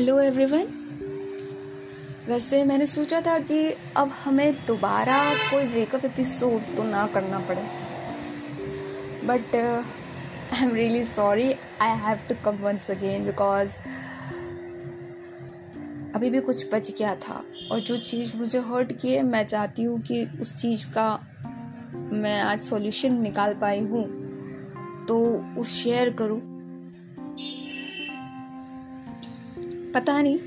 Hello everyone वैसे मैंने सोचा था कि अब हमें दोबारा कोई ब्रेकअप एपिसोड तो ना करना पड़े। But I am really sorry I have to come once again because अभी भी कुछ बच गया था। और जो चीज़ मुझे हर्ट की है मैं चाहती हूँ कि उस चीज़ का मैं आज सॉल्यूशन निकाल पाई हूँ। तो उस शेयर करूँ। पता नहीं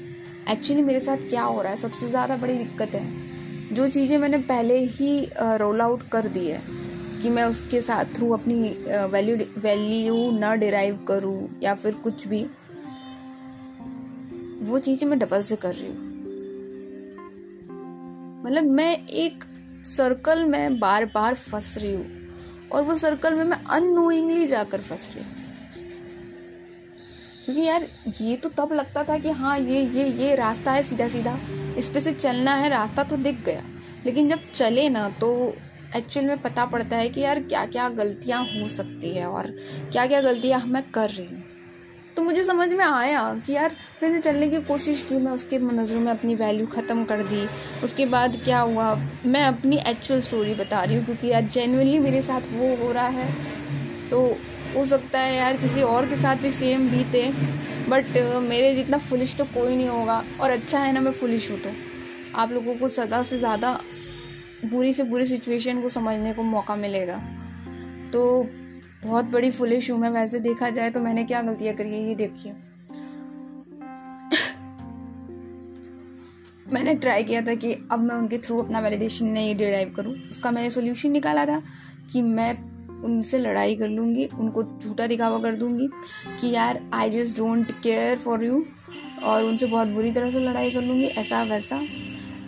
एक्चुअली मेरे साथ क्या हो रहा है, सबसे ज़्यादा बड़ी दिक्कत है, जो चीज़ें मैंने पहले ही रोल आउट कर दी है, कि मैं उसके साथ थ्रू अपनी वैल्यू वैल्यू ना डिराइव करूँ या फिर कुछ भी, वो चीज़ें मैं डबल से कर रही हूँ। मतलब मैं एक सर्कल में बार बार फंस रही हूँ, और वो सर्कल में मैं अनोइंगली जाकर फंस रही हूँ। क्योंकि यार, ये तो तब लगता था कि हाँ ये ये ये रास्ता है सीधा सीधा इस पे से चलना है, रास्ता तो दिख गया। लेकिन जब चले ना तो एक्चुअल में पता पड़ता है कि यार क्या क्या गलतियाँ हो सकती है और क्या क्या गलतियाँ मैं कर रही हूँ। तो मुझे समझ में आया कि यार, मैंने चलने की कोशिश की, मैं उसके नज़रों में अपनी वैल्यू ख़त्म कर दी। उसके बाद क्या हुआ? मैं अपनी एक्चुअल स्टोरी बता रही हूँ, क्योंकि यार जेनुअनली मेरे साथ वो हो रहा है। तो हो सकता है यार किसी और के साथ भी सेम बीते बट मेरे जितना फुलिश तो कोई नहीं होगा, और अच्छा है ना मैं फुलिश हूँ तो। आप लोगों को ज़्यादा से ज़्यादा बुरी से बुरी सिचुएशन को समझने को मौका मिलेगा। तो बहुत बड़ी फुलिश हूँ मैं, वैसे देखा जाए तो मैंने क्या गलतियाँ करी है, ये देखिए। मैंने ट्राई किया था कि अब मैं उनके थ्रू अपना वैलिडेशन नहीं डिराइव करूँ। उसका मैंने सोल्यूशन निकाला था कि मैं उनसे लड़ाई कर लूँगी, उनको झूठा दिखावा कर दूँगी कि यार I just don't care for you और उनसे बहुत बुरी तरह से लड़ाई कर लूँगी, ऐसा वैसा।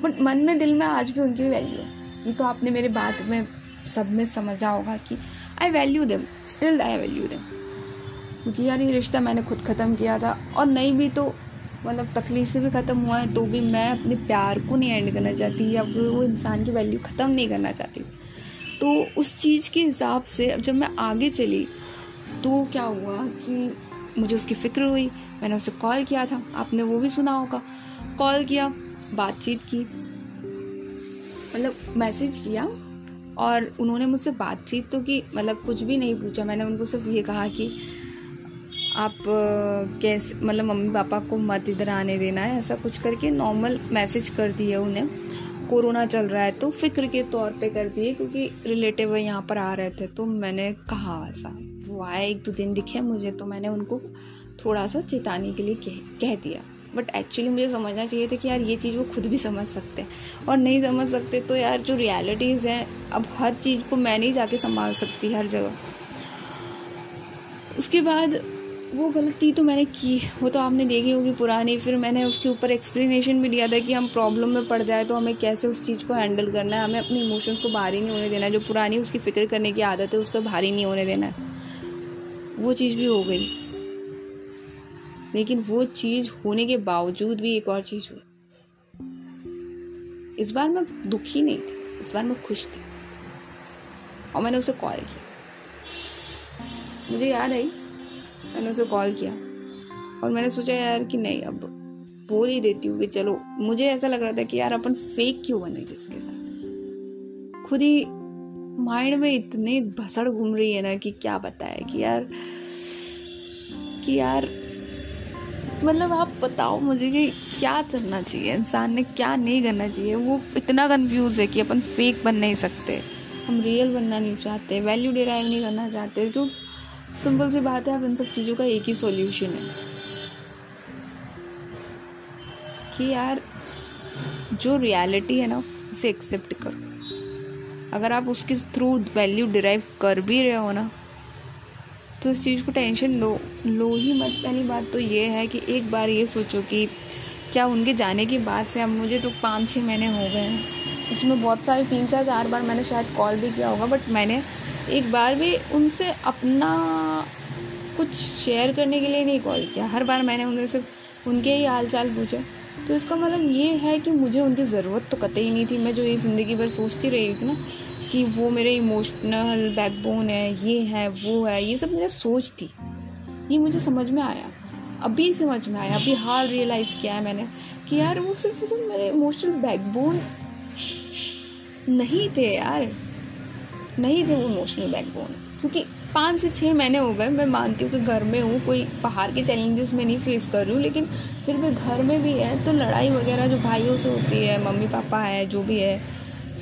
बट मन में दिल में आज भी उनकी वैल्यू है। ये तो आपने मेरे बात में सब में समझा होगा कि I value them still I value them क्योंकि यार, ये रिश्ता मैंने खुद ख़त्म किया था और नहीं भी तो मतलब तकलीफ़ से भी ख़त्म हुआ है तो भी मैं अपने प्यार को नहीं एंड करना चाहती या फिर वो इंसान की वैल्यू ख़त्म नहीं करना चाहती। तो उस चीज़ के हिसाब से अब जब मैं आगे चली तो क्या हुआ कि मुझे उसकी फ़िक्र हुई, मैंने उसे कॉल किया था, आपने वो भी सुना होगा। कॉल किया, बातचीत की मतलब मैसेज किया और उन्होंने मुझसे बातचीत तो की मतलब कुछ भी नहीं पूछा। मैंने उनको सिर्फ़ ये कहा कि आप कैसे मतलब मम्मी पापा को मत इधर आने देना है ऐसा कुछ करके नॉर्मल मैसेज कर दिया उन्हें। कोरोना चल रहा है तो फ़िक्र के तौर पे कर दिए क्योंकि रिलेटिव यहाँ पर आ रहे थे तो मैंने कहा, ऐसा, वो आए एक दो दिन दिखे मुझे तो मैंने उनको थोड़ा सा चेताने के लिए कह कह दिया। बट एक्चुअली मुझे समझना चाहिए था कि यार ये चीज़ वो खुद भी समझ सकते हैं, और नहीं समझ सकते तो यार जो रियलिटीज़ हैं, अब हर चीज़ को मैं नहीं जाके संभाल सकती हर जगह। उसके बाद वो गलती तो मैंने की, वो तो आपने देखी होगी पुरानी, फिर मैंने उसके ऊपर एक्सप्लेनेशन भी दिया था कि हम प्रॉब्लम में पड़ जाए तो हमें कैसे उस चीज़ को हैंडल करना है? हमें अपने इमोशंस को भारी नहीं होने देना है, जो पुरानी उसकी फ़िक्र करने की आदत है, उस पर भारी नहीं होने देना है। वो चीज़ भी हो गई। लेकिन वो चीज़ होने के बावजूद भी एक और चीज़ हुई। इस बार मैं दुखी नहीं थी, इस बार मैं खुश थी। और मैंने उसे कॉल किया। मुझे याद आई मैंने उसे कॉल किया। और मैंने सोचा, यार, कि नहीं, अब बोल ही देती हूँ कि चलो, मुझे ऐसा लग रहा था कि यार, अपन फेक क्यों बने जिसके साथ? खुद ही माइंड में इतने भसड़ घूम रही है ना कि क्या बताए कि यार कि यार मतलब आप बताओ मुझे कि क्या करना चाहिए? इंसान ने क्या नहीं करना चाहिए? वो इतना कंफ्यूज है कि अपन फेक बन नहीं सकते। हम रियल बनना नहीं चाहते वैल्यू डिराइव नहीं करना चाहते, क्यों? सिंपल सी बात है अब इन सब चीज़ों का एक ही सॉल्यूशन है। कि यार, जो रियलिटी है ना, उसे एक्सेप्ट करो। अगर आप उसके थ्रू वैल्यू डिराइव कर भी रहे हो ना तो इस चीज़ को टेंशन लो लो ही मत। पहली बात तो ये है कि एक बार ये सोचो कि क्या उनके जाने के बाद से अब मुझे तो पाँच छः महीने हो गए हैं। उसमें बहुत सारे तीन चार चार बार मैंने शायद कॉल भी किया होगा बट मैंने एक बार भी उनसे अपना कुछ शेयर करने के लिए नहीं कॉल किया। हर बार मैंने उनसे सिर्फ़ उनके ही हाल चाल पूछे। तो इसका मतलब ये है कि मुझे उनकी ज़रूरत तो कतई नहीं थी। मैं जो ये ज़िंदगी भर सोचती रही थी ना कि वो मेरे इमोशनल बैकबोन है, ये है, वो है, ये सब मेरा सोच थी। ये मुझे समझ में आया। अभी समझ में आया, अभी हाल रियलाइज़ किया है मैंने कि यार वो सिर्फ़ सिर्फ़ मेरे इमोशनल बैकबोन नहीं थे यार। नहीं थे वो इमोशनल बैकबोन क्योंकि पाँच से छः महीने हो गए, मैं मानती हूँ कि घर में हूँ, कोई बाहर के चैलेंजेस में नहीं फेस कर रही हूँ, लेकिन फिर भी घर में भी है तो लड़ाई वगैरह जो भाइयों से होती है, मम्मी पापा है, जो भी है,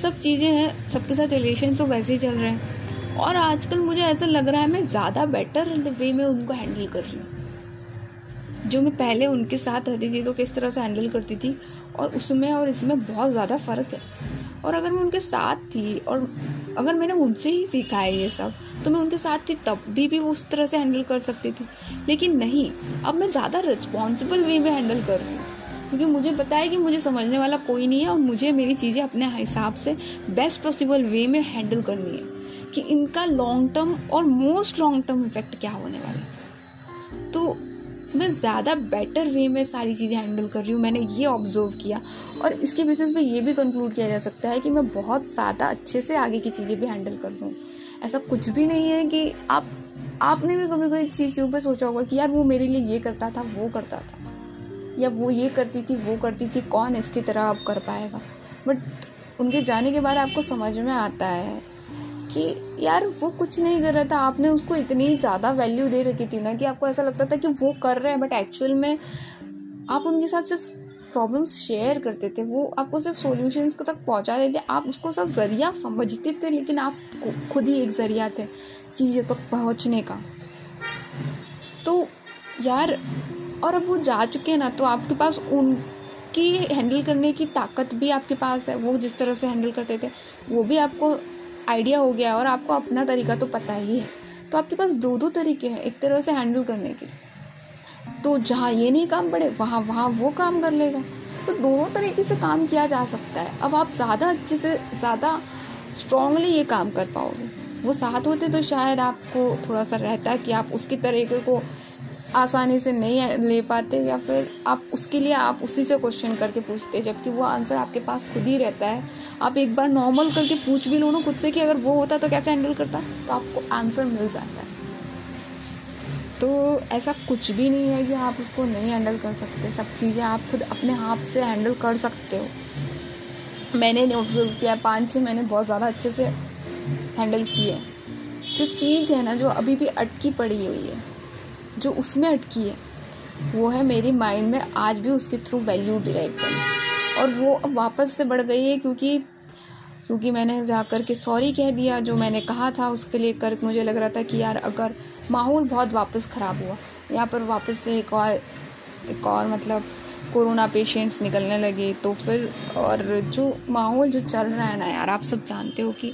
सब चीज़ें हैं, सबके साथ रिलेशन तो वैसे ही चल रहे हैं। और आजकल मुझे ऐसा लग रहा है, मैं ज़्यादा बेटर वे में उनको हैंडल कर रही हूँ। जो मैं पहले उनके साथ रहती थी तो किस तरह से हैंडल करती थी, और उसमें और इसमें बहुत ज़्यादा फ़र्क है। और अगर मैं उनके साथ थी, और अगर मैंने उनसे ही सीखा है ये सब तो मैं उनके साथ थी, तब भी भी उस तरह से हैंडल कर सकती थी। लेकिन नहीं, अब मैं ज़्यादा रिस्पॉन्सिबल वे में हैंडल कर रही हूँ। क्योंकि मुझे पता है कि मुझे समझने वाला कोई नहीं है, और मुझे मेरी चीज़ें अपने हिसाब से बेस्ट पॉसिबल वे में हैंडल करनी है, कि इनका लॉन्ग टर्म और मोस्ट लॉन्ग टर्म इफ़ेक्ट क्या होने वाला है। तो मैं ज़्यादा बेटर वे में सारी चीज़ें हैंडल कर रही हूँ, मैंने ये ऑब्ज़र्व किया। और इसके बेसिस पे ये भी कंक्लूड किया जा सकता है कि मैं बहुत ज़्यादा अच्छे से आगे की चीज़ें भी हैंडल कर लूँ ऐसा कुछ भी नहीं है कि आप, आपने भी कभी कोई चीज़ों पर सोचा होगा कि यार वो मेरे लिए ये करता था, वो करता था। या वो ये करती थी, वो करती थी, कौन इसकी तरह अब कर पाएगा? बट उनके जाने के बाद आपको समझ में आता है कि यार वो कुछ नहीं कर रहा था। आपने उसको इतनी ज़्यादा वैल्यू दे रखी थी ना कि आपको ऐसा लगता था कि वो कर रहे हैं बट एक्चुअल में आप उनके साथ सिर्फ़ प्रॉब्लम्स शेयर करते थे। वो आपको सिर्फ़ सॉल्यूशंस को तक पहुँचा देते, आप उसको सब ज़रिया समझते थे, लेकिन आप खुद ही एक ज़रिया थे चीज़ों तक पहुँचने का। तो यार, और अब वो जा चुके हैं ना तो आपके पास उनकी हैंडल करने की ताकत भी आपके पास है। वो जिस तरह से हैंडल करते थे, वो भी आपको आइडिया हो गया और आपको अपना तरीका तो पता ही है। तो आपके पास दो दो तरीके हैं, एक तरह से हैंडल करने के। तो जहाँ ये नहीं काम पड़े, वहाँ वहाँ वो काम कर लेगा। तो दोनों तरीके से काम किया जा सकता है। अब आप ज़्यादा अच्छे से, ज़्यादा स्ट्रांगली ये काम कर पाओगे। वो साथ होते तो शायद आपको थोड़ा सा रहता कि आप उसके तरीके को आसानी से नहीं ले पाते या फिर आप उसके लिए आप उसी से क्वेश्चन करके पूछते जबकि वो आंसर आपके पास खुद ही रहता है। आप एक बार नॉर्मल करके पूछ भी लो ना खुद से कि अगर वो होता तो कैसे हैंडल करता? तो आपको आंसर मिल जाता है। तो ऐसा कुछ भी नहीं है कि आप उसको नहीं हैंडल कर सकते। सब चीज़ें आप खुद अपने हाथ से हैंडल कर सकते हो। मैंने ऑब्ज़र्व किया, पाँच छः महीने बहुत ज़्यादा अच्छे से हैंडल किए। जो चीज़ है ना, जो अभी भी अटकी पड़ी हुई है जो उसमें अटकी है, वो है मेरी माइंड में आज भी उसके थ्रू वैल्यू डिराइव करना और वो अब वापस से बढ़ गई है क्योंकि क्योंकि मैंने जा कर के सॉरी कह दिया, जो मैंने कहा था उसके लिए कर मुझे लग रहा था कि यार अगर माहौल बहुत वापस ख़राब हुआ, यहाँ पर वापस से एक और एक और मतलब कोरोना पेशेंट्स निकलने लगे तो फिर और जो माहौल जो चल रहा है ना यार, आप सब जानते हो कि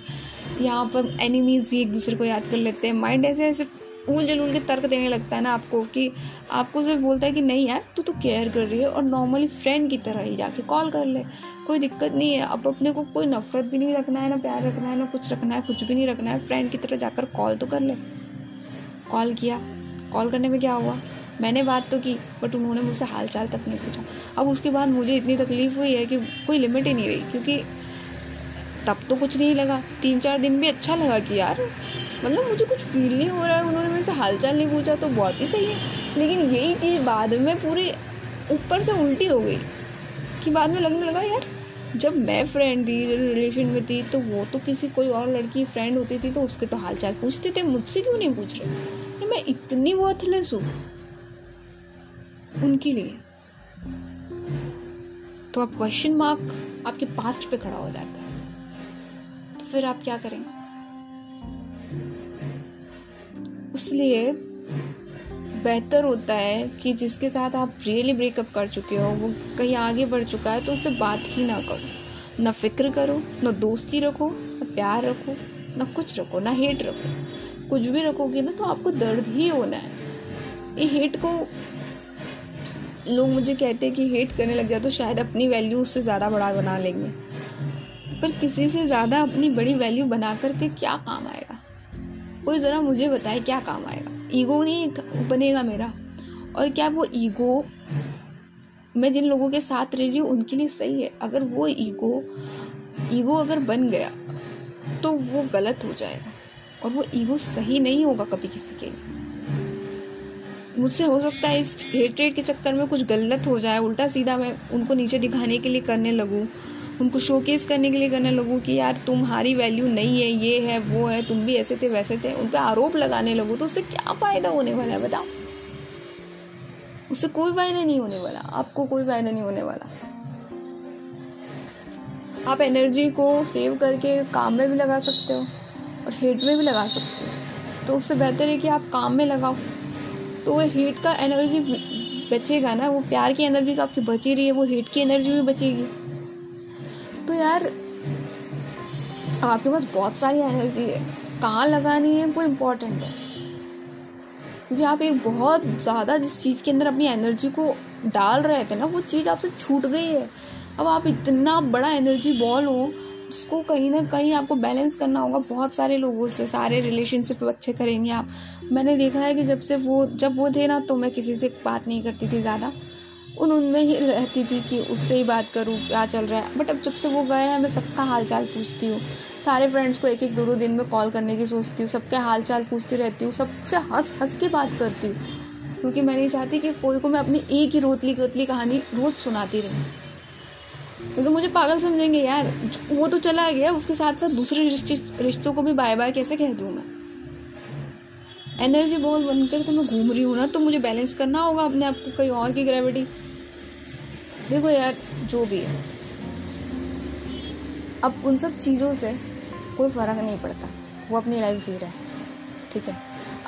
यहाँ पर एनिमीज़ भी एक दूसरे को याद कर लेते हैं। माइंड ऐसे ऐसे ऊल जलूल के तर्क देने लगता है ना आपको कि आपको सिर्फ़ बोलता है कि नहीं यार, तू तो केयर कर रही है और नॉर्मली फ्रेंड की तरह ही जाके कॉल कर ले। कोई दिक्कत नहीं है, अब अपने को कोई नफरत भी नहीं रखना है, ना प्यार रखना है, ना कुछ रखना है, कुछ भी नहीं रखना है। फ्रेंड की तरह जाकर कॉल तो कर ले। कॉल किया। कॉल करने में क्या हुआ? मैंने बात तो की बट उन्होंने मुझसे हाल चाल तक नहीं पूछा। अब उसके बाद मुझे इतनी तकलीफ़ हुई है कि कोई लिमिट ही नहीं रही, क्योंकि तब तो कुछ नहीं लगा। तीन चार दिन भी अच्छा लगा कि यार मतलब मुझे कुछ फील नहीं हो रहा है, उन्होंने मेरे से हालचाल नहीं पूछा तो बहुत ही सही है। लेकिन यही चीज़ बाद में पूरी ऊपर से उल्टी हो गई कि बाद में लगने लगा, यार, जब मैं फ्रेंड थी रिलेशन में थी तो वो तो किसी कोई और लड़की फ्रेंड होती थी तो उसके तो हालचाल पूछते थे, मुझसे क्यों नहीं पूछ रहे? मैं इतनी वर्थलेस हूँ उनके लिए। तो अब क्वेश्चन मार्क आपके पास्ट पे खड़ा हो जाता है। तो फिर आप क्या करेंगे? इसलिए बेहतर होता है कि जिसके साथ आप रियली ब्रेकअप कर चुके हो, वो कहीं आगे बढ़ चुका है तो उससे बात ही ना करो। ना फ़िक्र करो, ना दोस्ती रखो, ना प्यार रखो, ना कुछ रखो, ना हेट रखो। कुछ भी रखोगे ना तो आपको दर्द ही होना है। ये हेट को लोग मुझे कहते हैं कि हेट करने लग जाए तो शायद अपनी वैल्यू उससे ज़्यादा बड़ा बना लेंगे। पर किसी से ज़्यादा अपनी बड़ी वैल्यू बना करके क्या काम आएगा? कोई ज़रा मुझे बताए क्या काम आएगा। ईगो नहीं बनेगा मेरा। और क्या वो ईगो मैं जिन लोगों के साथ रह रही हूँ, उनके लिए सही है। अगर वो ईगो ईगो अगर बन गया तो वो गलत हो जाएगा। और वो ईगो सही नहीं होगा कभी किसी के लिए। मुझसे हो सकता है इस हेटरेट के चक्कर में कुछ गलत हो जाए। उल्टा सीधा मैं उनको नीचे दिखाने के लिए करने लगूँ। उनको शोकेस करने के लिए करने लगूँ कि यार तुम्हारी वैल्यू नहीं है, ये है, वो है, तुम भी ऐसे थे, वैसे थे। उन पर आरोप लगाने लगूँ तो उससे क्या फ़ायदा होने वाला है बताओ? उससे कोई फ़ायदा नहीं होने वाला, आपको कोई फ़ायदा नहीं होने वाला। आप एनर्जी को सेव करके काम में भी लगा सकते हो और हेट में भी लगा सकते हो। तो उससे बेहतर है कि आप काम में लगाओ। तो वो हीट का एनर्जी बचेगा ना, वो प्यार की एनर्जी तो आपकी बची रही है, वो हीट की एनर्जी भी बचेगी। यार आपके पास बहुत सारी एनर्जी है। कहाँ लगानी है? वो इम्पोर्टेंट है। क्योंकि आप एक बहुत ज़्यादा जिस चीज़ के अंदर अपनी एनर्जी को डाल रहे थे ना, वो चीज़ आपसे छूट गई है। अब आप इतना बड़ा एनर्जी बॉल हो उसको कहीं ना कहीं आपको बैलेंस करना होगा बहुत सारे लोगों से, सारे रिलेशनशिप अच्छे करेंगे आप। मैंने देखा है कि जब से वो, जब वो थे ना तो मैं किसी से बात नहीं करती थी ज़्यादा। उन, उनमें ही रहती थी कि उससे ही बात करूँ, क्या चल रहा है। बट अब जब से वो गए हैं, मैं सबका हाल चाल पूछती हूँ। सारे फ्रेंड्स को एक एक दो दो दिन में कॉल करने की सोचती हूँ। सबके हाल चाल पूछती रहती हूँ। सबसे हंस हंस के बात करती हूँ। क्योंकि मैं नहीं चाहती कि कोई को मैं अपनी एक ही रोतली कतली कहानी रोज़ सुनाती रहूँ। तो मुझे पागल समझेंगे, यार। वो तो चला गया, उसके साथ साथ दूसरे रिश्तों को भी बाय बाय कैसे कह दूँ मैं? एनर्जी बॉल बनकर तो मैं घूम रही हूँ ना तो मुझे बैलेंस करना होगा अपने आप को, कहीं और की ग्रेविटी देखो यार, जो भी है। अब उन सब चीज़ों से कोई फ़र्क नहीं पड़ता। वो अपनी लाइफ जी रहा है। ठीक है?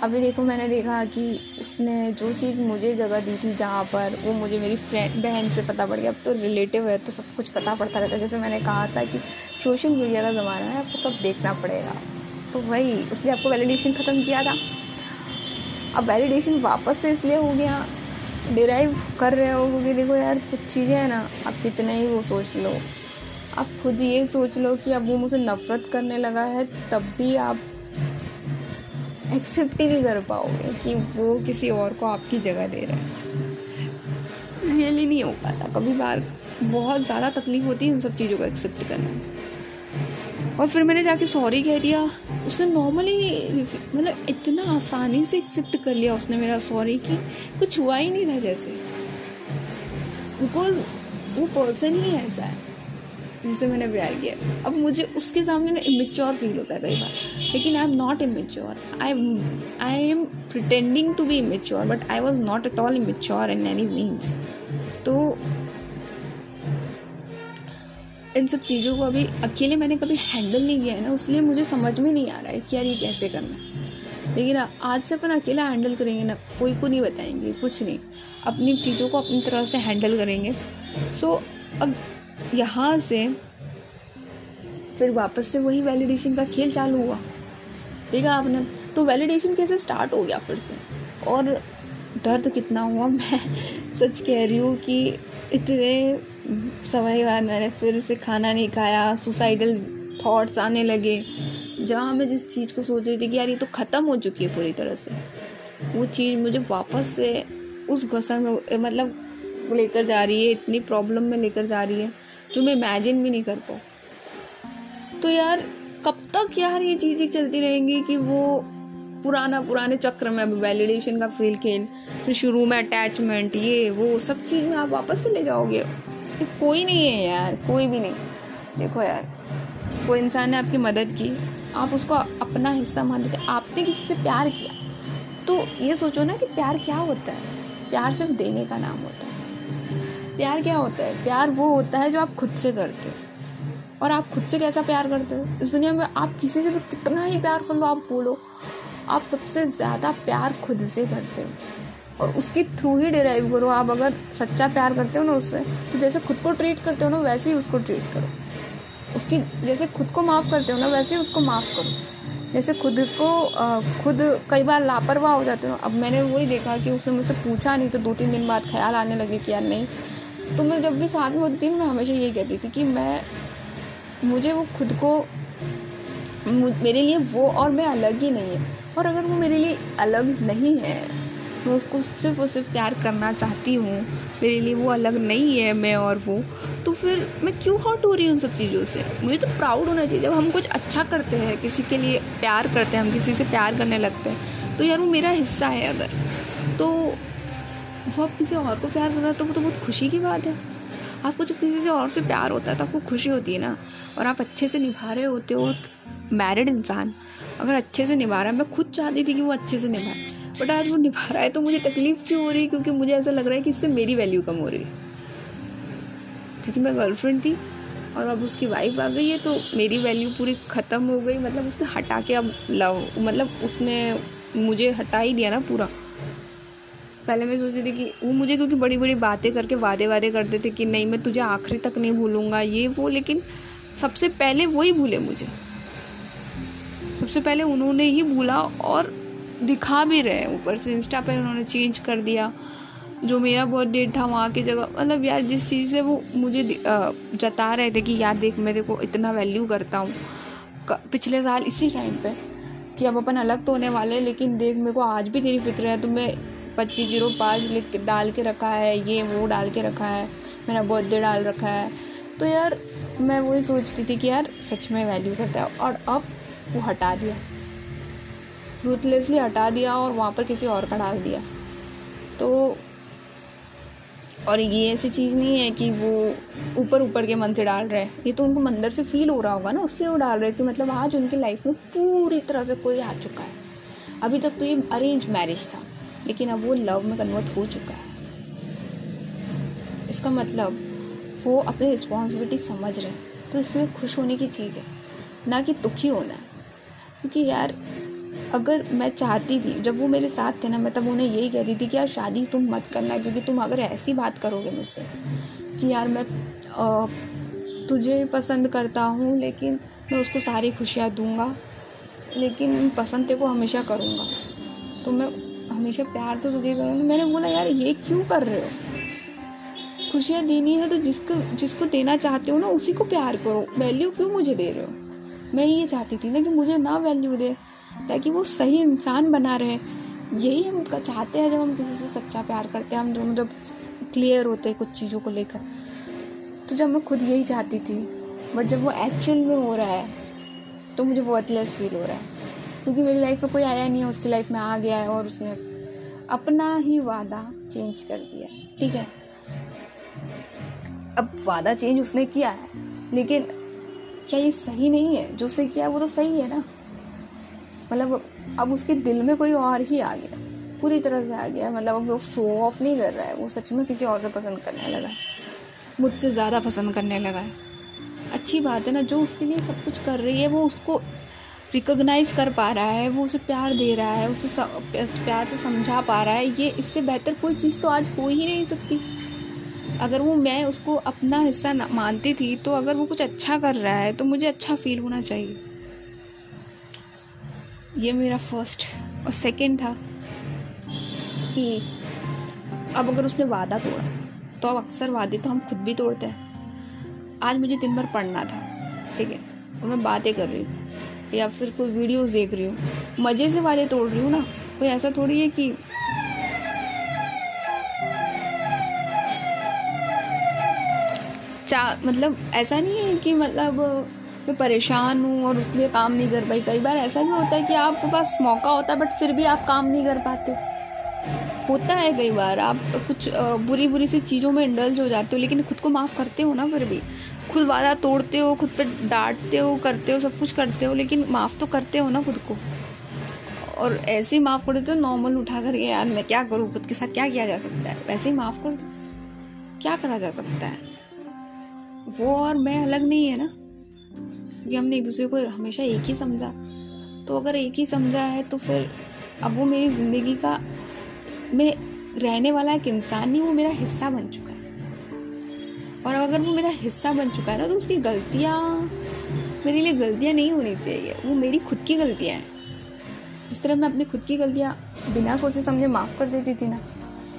अभी देखो, मैंने देखा कि उसने जो चीज़ मुझे जगह दी थी जहाँ पर, वो मुझे मेरी फ्रेंड बहन से पता पड़ गया। अब तो रिलेटिव है तो सब कुछ पता पड़ता रहता है। जैसे मैंने कहा था कि सोशल मीडिया का ज़माना है, आपको सब देखना पड़ेगा। तो वही उसने आपको वैलिडेशन ख़त्म किया था। अब वैलिडेशन वापस से इसलिए हो गया। डिराइव कर रहे हो, क्योंकि देखो यार, कुछ चीज़ें हैं ना, आप कितना ही वो सोच लो। आप खुद ये सोच लो कि अब वो मुझसे नफ़रत करने लगा है, तब भी आप एक्सेप्ट ही नहीं कर पाओगे कि वो किसी और को आपकी जगह दे रहे हैं। रियली नहीं हो पाता। कभी बार बहुत ज़्यादा तकलीफ़ होती है इन सब चीज़ों को एक्सेप्ट करना और फिर मैंने जाके सॉरी कह दिया उसने नॉर्मली मतलब इतना आसानी से एक्सेप्ट कर लिया उसने मेरा सॉरी कि कुछ हुआ ही नहीं था जैसे। बिकॉज़ वो पर्सन ही ऐसा है, जिसे मैंने प्यार किया। अब मुझे उसके सामने ना इमेच्योर फील होता है कई बार। लेकिन I am not immature I I am pretending to be immature but I was not at all immature in any means तो इन सब चीज़ों को अभी अकेले मैंने कभी हैंडल नहीं किया है ना इसलिए मुझे समझ में नहीं आ रहा है कि यार ये कैसे करना है। लेकिन आज से अपन अकेला हैंडल करेंगे ना कोई को नहीं बताएँगे कुछ नहीं। अपनी चीज़ों को अपनी तरह से हैंडल करेंगे। सो so, अब यहाँ से फिर वापस से वही वैलिडेशन का खेल चालू हुआ। देखा आपने? तो वैलिडेशन कैसे स्टार्ट हो गया फिर से? और दर्द कितना हुआ मैं सच कह रही हूँ कि इतने समय बाद मैंने फिर से खाना नहीं खाया सुसाइडल थॉट्स आने लगे। जहाँ मैं जिस चीज़ को सोच रही थी कि यार ये तो ख़त्म हो चुकी है पूरी तरह से, वो चीज़ मुझे वापस से उस घसर में मतलब लेकर जा रही है, इतनी प्रॉब्लम में लेकर जा रही है, जो मैं इमेजिन भी नहीं कर पाऊँ। तो यार, कब तक यार ये चीज़ें चलती रहेंगी कि वो पुराना, पुराने चक्र में वैलिडेशन का फील खेल, फिर शुरू में अटैचमेंट ये, वो सब चीज़ में आप वापस से ले जाओगे? कोई नहीं है यार, कोई भी नहीं। देखो यार कोई इंसान ने आपकी मदद की, आप उसको अपना हिस्सा मान देते आपने किसी से प्यार किया? तो ये सोचो ना कि प्यार क्या होता है? प्यार सिर्फ़ देने का नाम होता है। प्यार क्या होता है? प्यार वो होता है जो आप खुद से करते हो। और आप खुद से कैसा प्यार करते हो? इस दुनिया में आप किसी से भी कितना ही प्यार कर लो, आप बोलो, आप सबसे ज़्यादा प्यार खुद से करते हो। और उसके थ्रू ही डिराइव करो। आप अगर सच्चा प्यार करते हो ना उससे तो जैसे खुद को ट्रीट करते हो ना वैसे ही उसको ट्रीट करो। उसकी जैसे खुद को माफ़ करते हो ना वैसे ही उसको माफ़ करो। जैसे खुद को आ, खुद कई बार लापरवाह हो जाते हो अब मैंने वही देखा कि उसने मुझसे पूछा नहीं तो दो तीन दिन बाद ख्याल आने लगे कि यार नहीं। तो मैं जब भी साथ में होती थी मैं हमेशा यही कहती थी कि मैं मुझे वो खुद को मेरे लिए वो और मैं अलग ही नहीं है। और अगर वो मेरे लिए अलग नहीं है मैं उसको सिर्फ़ और सिर्फ़ प्यार करना चाहती हूँ। मेरे लिए वो अलग नहीं है, मैं और वो। तो फिर मैं क्यों हॉट हो रही हूँ उन सब चीज़ों से? मुझे तो प्राउड होना चाहिए। जब हम कुछ अच्छा करते हैं, किसी के लिए प्यार करते हैं, हम किसी से प्यार करने लगते हैं तो यार वो मेरा हिस्सा है अगर। तो वो आप किसी और को प्यार कर रहा है तो वो तो बहुत खुशी की बात है। आपको जब किसी से और से प्यार होता है तो आपको खुशी होती है ना। और आप अच्छे से निभा रहे होते हो मैरिड इंसान। अगर अच्छे से निभा रहा है, मैं खुद चाहती थी कि वो अच्छे से निभाए। बट आज वो निभा रहा है तो मुझे तकलीफ़ क्यों हो रही है? क्योंकि मुझे ऐसा लग रहा है कि इससे मेरी वैल्यू कम हो रही है। क्योंकि मैं गर्लफ्रेंड थी और अब उसकी वाइफ आ गई है तो मेरी वैल्यू पूरी ख़त्म हो गई। मतलब उसने हटा के अब लव मतलब उसने मुझे हटा ही दिया ना पूरा। पहले मैं सोचती थी कि वो मुझे क्योंकि बड़ी बड़ी बातें करके वादे वादे करते थे कि नहीं, मैं तुझे आखिरी तक नहीं भूलूँगा, ये वो, लेकिन सबसे पहले वही भूले मुझे। सबसे पहले उन्होंने ही भूला और दिखा भी रहे हैं ऊपर से इंस्टा पर उन्होंने चेंज कर दिया। जो मेरा डेट था, वहाँ की जगह मतलब यार जिस चीज़ से वो मुझे जता रहे थे कि यार देख, मैं देखो इतना वैल्यू करता हूँ। पिछले साल इसी टाइम पे कि अब अपन अलग तो होने वाले हैं, लेकिन देख, मेरे को आज भी तेरी फ़िक्र है तो मैं पच्चीस ज़ीरो पाँच लिख डाल के रखा है, ये वो डाल के रखा है, मेरा बर्थडे डाल रखा है। तो यार, मैं वही सोचती थी कि यार सच में वैल्यू करता है, और अब वो हटा दिया। रूथलेसली हटा दिया और वहाँ पर किसी और का डाल दिया। तो और ये ऐसी चीज़ नहीं है कि वो ऊपर ऊपर के मन से डाल रहे हैं। ये तो उनको अंदर से फील हो रहा होगा ना, उसलिए वो डाल रहे हैं कि मतलब आज उनकी लाइफ में पूरी तरह से कोई आ चुका है। अभी तक तो ये अरेंज मैरिज था, लेकिन अब वो लव में कन्वर्ट हो चुका है। इसका मतलब वो अपनी रिस्पॉन्सिबिलिटी समझ रहे हैं। तो इसमें खुश होने की चीज़ है, ना कि दुखी होना क्योंकि यार अगर मैं चाहती थी जब वो मेरे साथ थे ना मैं तब उन्हें यही कहती थी कि यार शादी तुम मत करना क्योंकि तुम अगर ऐसी बात करोगे मुझसे कि यार मैं आ, तुझे पसंद करता हूँ लेकिन मैं उसको सारी खुशियाँ दूँगा लेकिन पसंद तेरे को हमेशा करूँगा तो मैं हमेशा प्यार तो तुझे करूँगी। मैंने बोला यार ये क्यों कर रहे हो? खुशियाँ देनी है तो जिसको जिसको देना चाहते हो ना उसी को प्यार करो। वैल्यू क्यों मुझे दे रहे हो? मैं ये चाहती थी ना कि मुझे ना वैल्यू दे, ताकि वो सही इंसान बना रहे। यही हम चाहते हैं जब हम किसी से सच्चा प्यार करते हैं, हम दोनों जब क्लियर होते हैं कुछ चीज़ों को लेकर। तो जब मैं खुद यही चाहती थी बट जब वो एक्चुअल में हो रहा है तो मुझे वर्थलेस फील हो रहा है। क्योंकि मेरी लाइफ में कोई आया नहीं है, उसकी लाइफ में आ गया है और उसने अपना ही वादा चेंज कर दिया ठीक है? अब वादा चेंज उसने किया है, लेकिन क्या ये सही नहीं है? जो उसने किया वो तो सही है ना। मतलब अब उसके दिल में कोई और ही आ गया। पूरी तरह से आ गया। मतलब अब वो शो ऑफ़ नहीं कर रहा है। वो सच में किसी और से पसंद करने लगा मुझसे ज़्यादा पसंद करने लगा है। अच्छी बात है ना, जो उसके लिए सब कुछ कर रही है, वो उसको रिकोगनाइज कर पा रहा है। वो उसे प्यार दे रहा है। उसे प्यार से समझा पा रहा है। ये, इससे बेहतर कोई चीज़ तो आज हो ही नहीं सकती। अगर वो मैं उसको अपना हिस्सा मानती थी तो अगर वो कुछ अच्छा कर रहा है तो मुझे अच्छा फील होना चाहिए। ये मेरा फ़र्स्ट और सेकंड था कि अब अगर उसने वादा तोड़ा तो अब अक्सर वादे तो हम खुद भी तोड़ते हैं। आज मुझे दिन भर पढ़ना था, ठीक है? और मैं बातें कर रही हूँ, या फिर कोई वीडियोस देख रही हूँ। मज़े से वादे तोड़ रही हूँ ना? कोई ऐसा थोड़ी है कि चा मतलब ऐसा नहीं है कि मतलब मैं परेशान हूँ और उसलिए काम नहीं कर पाई। कई बार ऐसा भी होता है कि आपके पास मौका होता है बट फिर भी आप काम नहीं कर पाते होता है कई बार। आप कुछ बुरी बुरी सी चीज़ों में इंडल्ज हो जाते हो, लेकिन खुद को माफ़ करते हो ना फिर भी। खुद वादा तोड़ते हो, खुद पे डांटते हो, करते हो, सब कुछ करते हो, लेकिन माफ़ तो करते हो ना खुद को। और ऐसे ही माफ़ कर देते हो नॉर्मल उठा करके यार, मैं क्या करूँ? खुद के साथ क्या किया जा सकता है? वैसे ही माफ़ कर क्या करा जा सकता है? वो और मैं अलग नहीं है ना। कि हमने एक दूसरे को हमेशा एक ही समझा। तो अगर एक ही समझा है तो फिर अब वो मेरी ज़िंदगी का मैं रहने वाला एक इंसान नहीं वो मेरा हिस्सा बन चुका है। और अगर वो मेरा हिस्सा बन चुका है ना तो उसकी गलतियाँ मेरे लिए गलतियाँ नहीं होनी चाहिए। वो मेरी खुद की गलतियाँ हैं। जिस तरह मैं अपनी खुद की गलतियाँ बिना सोचे समझे माफ़ कर देती थी ना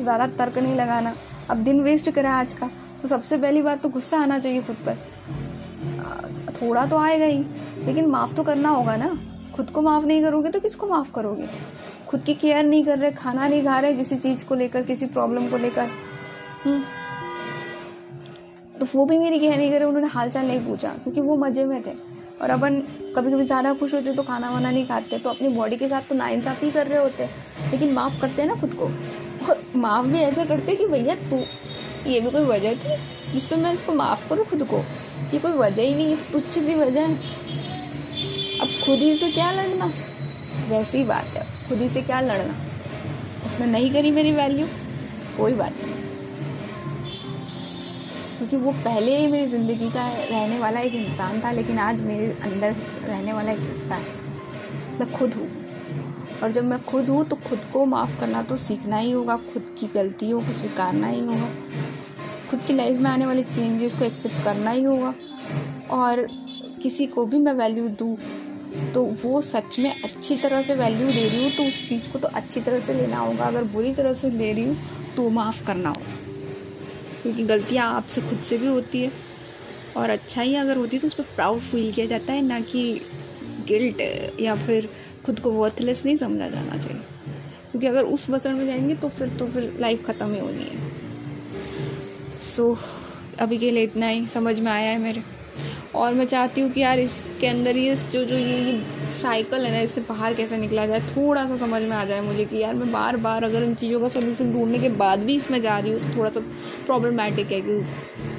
ज़्यादा तर्क नहीं लगाना। अब दिन वेस्ट करा आज का। तो सबसे पहली बात तो गुस्सा आना चाहिए खुद पर। थोड़ा तो आएगा ही, लेकिन माफ़ तो करना होगा ना। खुद को माफ़ नहीं करोगे तो किसको माफ़ करोगे? खुद की केयर नहीं कर रहे, खाना नहीं खा रहे किसी चीज़ को लेकर, किसी प्रॉब्लम को लेकर। हम्म। तो वो भी मेरी केयर नहीं करे उन्होंने हाल चाल नहीं पूछा, क्योंकि वो मज़े में थे। और अपन कभी कभी ज़्यादा खुश होते तो खाना वाना नहीं खाते तो अपनी बॉडी के साथ तो नाइंसाफ़ी कर रहे होते। लेकिन माफ़ करते हैं ना खुद को। और माफ़ भी ऐसा करते कि भैया तू ये भी कोई वजह थी? जिस पर मैं इसको माफ़ करूँ खुद को? ये कोई वजह ही नहीं है तुच्छ सी वजह है। अब खुद ही से क्या लड़ना? वैसी बात है, खुद ही से क्या लड़ना? उसने नहीं करी मेरी वैल्यू कोई बात नहीं। क्योंकि वो पहले ही मेरी ज़िंदगी का रहने वाला एक इंसान था, लेकिन आज मेरे अंदर रहने वाला एक हिस्सा है। मैं खुद हूँ। और जब मैं खुद हूँ तो खुद को माफ़ करना तो सीखना ही होगा, खुद की गलतियों को स्वीकारना ही होगा। खुद की लाइफ में आने वाले चेंजेस को एक्सेप्ट करना ही होगा। और किसी को भी मैं वैल्यू दूँ तो वो सच में अच्छी तरह से वैल्यू दे रही हूँ तो उस चीज़ को तो अच्छी तरह से लेना होगा। अगर बुरी तरह से ले रही हूँ तो माफ़ करना होगा। क्योंकि गलतियाँ आपसे खुद से भी होती है। और अच्छा ही अगर होती है तो उस पर प्राउड फील किया जाता है, ना कि गिल्ट या फिर खुद को वर्थलेस नहीं समझा जाना चाहिए। क्योंकि अगर उस वज़न में जाएँगे तो फिर तो फिर लाइफ ख़त्म ही होनी है। सो अभी के लिए इतना ही, समझ में आया है मेरे। और मैं चाहती हूँ कि यार इसके अंदर ये जो जो ये साइकिल है ना, इससे बाहर कैसे निकला जाए थोड़ा सा समझ में आ जाए मुझे कि यार मैं बार बार अगर इन चीज़ों का सोल्यूशन ढूँढने के बाद भी इसमें जा रही हूँ तो थोड़ा सा प्रॉब्लमेटिक है कि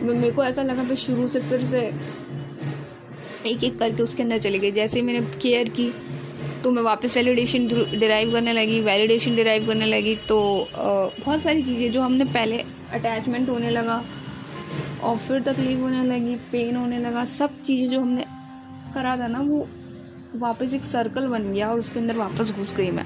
मेरे को ऐसा लगा मैं शुरू से फिर से एक एक करके उसके अंदर चली गई। जैसे मैंने केयर की तो मैं वापस वैलिडेशन डिराइव करने लगी वैलिडेशन डिराइव करने लगी तो बहुत सारी चीज़ें जो हमने पहले अटैचमेंट होने लगा और फिर तकलीफ़ होने लगी पेन होने लगा। सब चीज़ें जो हमने करा था ना, वो वापस एक सर्कल बन गया और उसके अंदर वापस घुस गई मैं।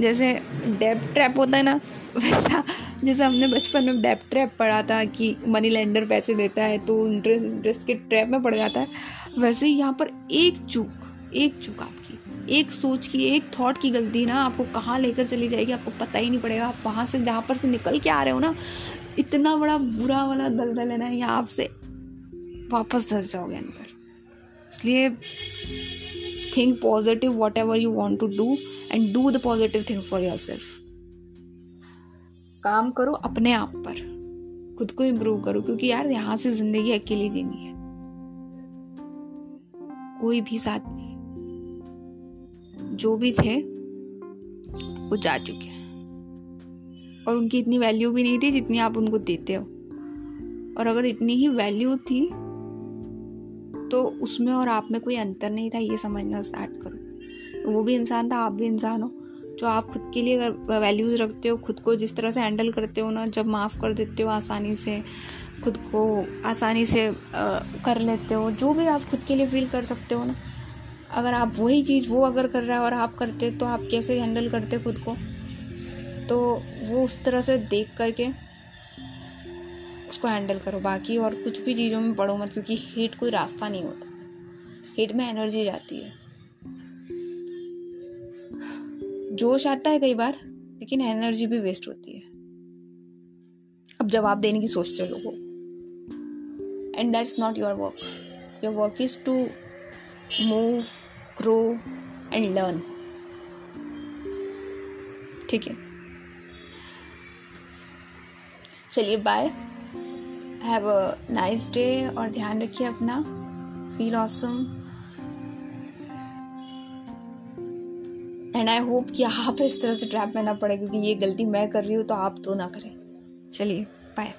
जैसे डेप ट्रैप होता है ना, वैसा, जैसे हमने बचपन में डेप ट्रैप पढ़ा था कि मनी लेंडर पैसे देता है तो इंटरेस्ट इंटरेस्ट के ट्रैप में पड़ जाता है। वैसे यहाँ पर एक चूक एक चूक आपकी, एक सोच की, एक थॉट की गलती ना, आपको कहाँ लेकर चली जाएगी, आपको पता ही नहीं पड़ेगा। आप वहाँ से, जहाँ पर से निकल के आ रहे हो ना इतना बड़ा बुरा वाला दलदल है ना यहाँ आपसे वापस धस जाओगे अंदर। इसलिए think positive whatever you want to do and do the positive thing for yourself काम करो अपने आप पर, खुद को इम्प्रूव करो, क्योंकि यार यहाँ से ज़िंदगी अकेली जीनी है। कोई भी साथ नहीं। जो भी थे, वो जा चुके हैं। और उनकी इतनी वैल्यू भी नहीं थी जितनी आप उनको देते हो। और अगर इतनी ही वैल्यू थी तो उसमें और आप में कोई अंतर नहीं था ये समझना स्टार्ट करो। तो वो भी इंसान था आप भी इंसान हो जो आप खुद के लिए अगर वैल्यूज़ रखते हो खुद को जिस तरह से हैंडल करते हो ना जब माफ़ कर देते हो आसानी से खुद को आसानी से आ, कर लेते हो जो भी आप खुद के लिए फील कर सकते हो ना। अगर आप वही चीज़ वो अगर कर रहा है और आप करते तो आप कैसे हैंडल करते खुद को? तो वो उस तरह से देख करके उसको हैंडल करो। बाकी और कुछ भी चीज़ों में पढ़ो मत, क्योंकि हीट कोई रास्ता नहीं होता। हीट में एनर्जी जाती है। जोश आता है कई बार, लेकिन एनर्जी भी वेस्ट होती है। अब जवाब देने की सोचते हो लोगों and that's not your work your work is to move grow and learn ठीक है? चलिए bye have a nice day और ध्यान रखिए अपना. Feel awesome and I hope कि आप इस तरह से ट्रैप में ना पड़े क्योंकि ये गलती मैं कर रही हूँ तो आप तो ना करें. चलिए बाय